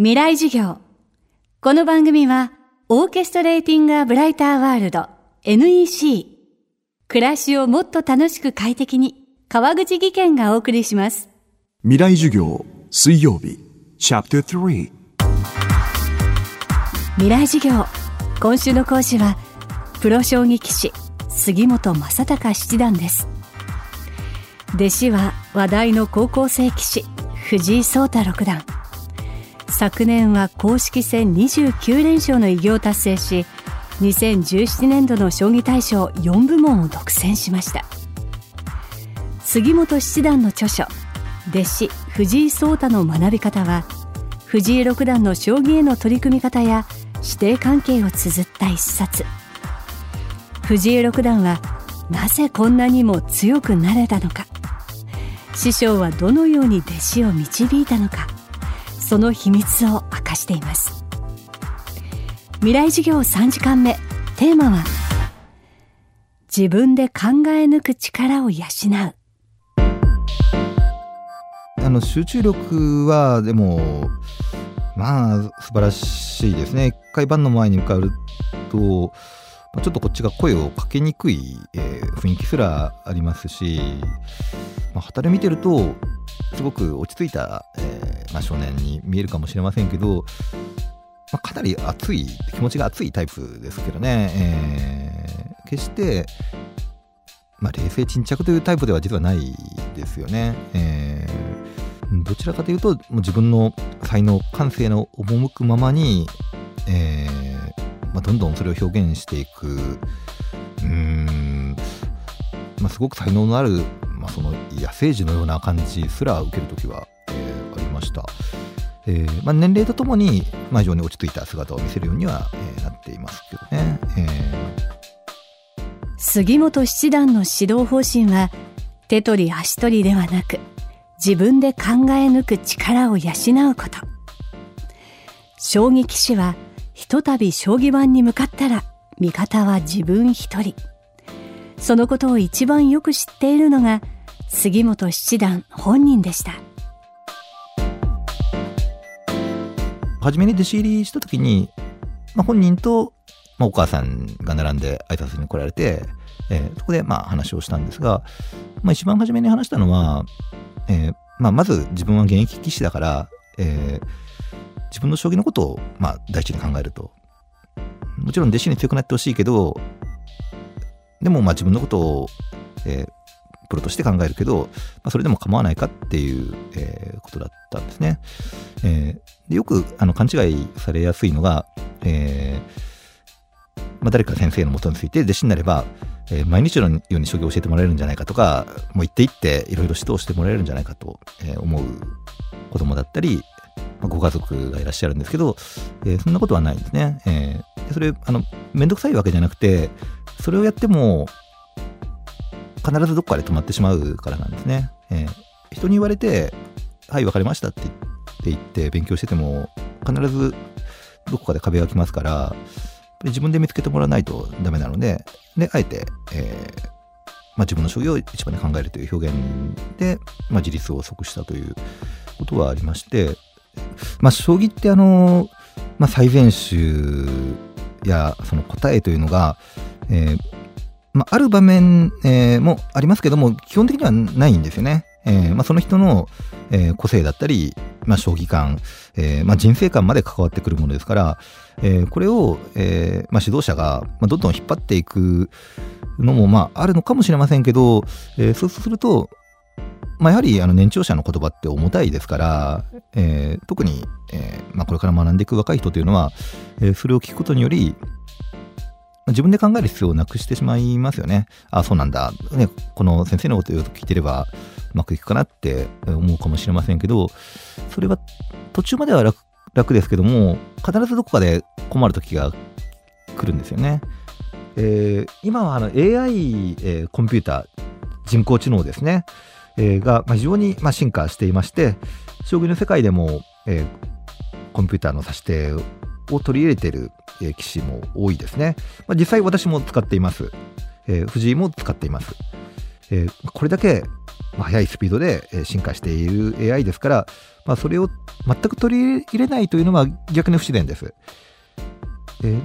未来授業。この番組は、オーケストレーティング・ア・ブライター・ワールド NEC。暮らしをもっと楽しく快適に、川口義賢がお送りします。未来授業水曜日チャプター3未来授業。今週の講師は、プロ将棋棋士、杉本正隆七段です。弟子は話題の高校生棋士、藤井聡太六段。昨年は公式戦29連勝の偉業を達成し2017年度の将棋大賞4部門を独占しました。杉本七段の著書「弟子藤井聡太の学び方は」藤井六段の将棋への取り組み方や師弟関係を綴った一冊。藤井六段はなぜこんなにも強くなれたのか。師匠はどのように弟子を導いたのか。その秘密を明かしています。未来授業3時間目。テーマは自分で考え抜く力を養う。あの集中力はでもまあ素晴らしいですね。一回盤の前に向かうと、ちょっとこっちが声をかけにくい、えー雰囲気すらありますし、まあ、旗で見てるとすごく落ち着いた、えーまあ、少年に見えるかもしれませんけど、ま、かなり熱い気持ちが熱いタイプですけどね、えー決して、ま、冷静沈着というタイプでは実はないですよね。えどちらかというともう自分の才能感性の赴くままに、えーまあ、どんどんそれを表現していくうん、まあ、すごく才能のある、まあ、その野生児のような感じすら受ける時は、えーありました。えーまあ、年齢とともに、まあ、非常に落ち着いた姿を見せるようには、えーなっていますけどね。え杉本七段の指導方針は手取り足取りではなく自分で考え抜く力を養うこと将棋棋士はひとたび将棋盤に向かったら味方は自分一人。そのことを一番よく知っているのが杉本七段本人でした。初めに弟子入りした時に、まあ、本人と、まあ、お母さんが並んで挨拶に来られて、えーそこでまあ話をしたんですが、まあ、一番初めに話したのは、えーまあ、まず自分は現役棋士だから、えー自分の将棋のことをまあ第一に考えると。もちろん弟子に強くなってほしいけど、でもまあ自分のことを、えープロとして考えるけど、まあ、それでも構わないかっていう、えーことだったんですね。えーでよくあの勘違いされやすいのが、えーまあ、誰か先生のもとについて弟子になれば、えー毎日のように将棋を教えてもらえるんじゃないかとかもう行って行っていろいろ指導してもらえるんじゃないかと、思う子供だったり、まご家族がいらっしゃるんですけど、えーそんなことはないんですね。えーそれあのめんどくさいわけじゃなくてそれをやっても必ずどこかで止まってしまうからなんですね。えー人に言われて「はい分かりました」って言って勉強してても必ずどこかで壁が来ますから自分で見つけてもらわないとダメなのでであえて、えーまあ、自分の将棋を一番に考えるという表現で、まあ、自立を即したということはありまして、まあ、将棋ってあの、まあ、最善手やその答えというのが、えーまあ、ある場面、えーもありますけども基本的にはないんですよね。えーまあ、その人の、えー個性だったり、まあ、将棋観、えーまあ、人生観まで関わってくるものですから、えーこれを、えーまあ、指導者が、まあ、どんどん引っ張っていくのも、まあ、あるのかもしれませんけど、えーそうすると、まあ、やはりあの年長者の言葉って重たいですから、えー特に、えーまあ、これから学んでいく若い人というのは、えーそれを聞くことにより、まあ自分で考える必要をなくしてしまいますよね。ああ、そうなんだ。ね、この先生のことを聞いてればうまくいくかなって思うかもしれませんけど、それは途中までは楽楽ですけども、必ずどこかで困る時が来るんですよね。えー今はあの AI、えーコンピューター、人工知能ですね、が、非常に、進化していまして、将棋の世界でも、コンピューターの指し手を取り入れている、棋士も多いですね。まあ、実際私も使っています。藤井も使っています。これだけ、速いスピードで進化している AI ですから、まあ、それを全く取り入れないというのは逆に不自然です。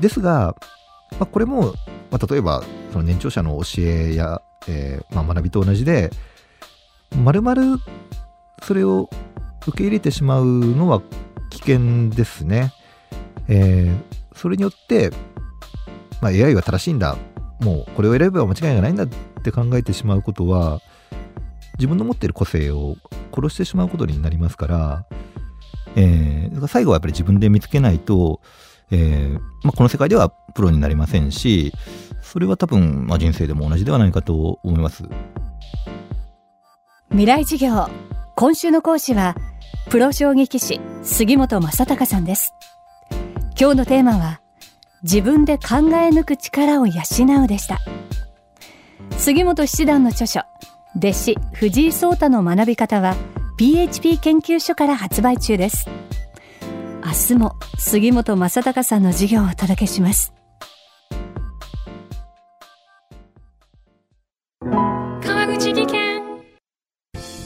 ですが、まあ、これも、まあ、例えばその年長者の教えや、えーまあ、学びと同じで、まるまるそれを受け入れてしまうのは危険ですね。えーそれによって、まあ、AI は正しいんだ。もうこれを選べば間違いがないんだって考えてしまうことは、自分の持っている個性を殺してしまうことになりますから、えー最後はやっぱり自分で見つけないと、えーまあ、この世界ではプロになりませんし、それは多分、まあ、人生でも同じではないかと思います。未来授業。今週の講師はプロ将棋棋士杉本正隆さんです。今日のテーマは自分で考え抜く力を養うでした。杉本七段の著書弟子藤井聡太の学び方は PHP 研究所から発売中です。明日も杉本正隆さんの授業をお届けします。